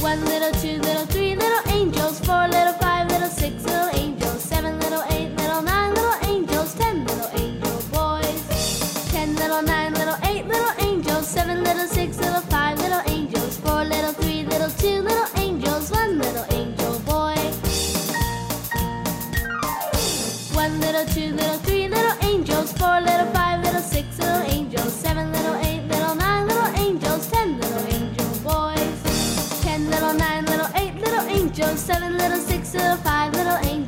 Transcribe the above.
One little, two little, three little angels, four little, five little, six little angels, seven little, eight little, nine little angels, ten little angel boys. Ten little, nine little, eight little angels, seven little, six little, five little angels, four little, three little, two little angels, one little angel boy. One little, two little, three little nine, little eight, little angel, seven, little six, little five, little angels.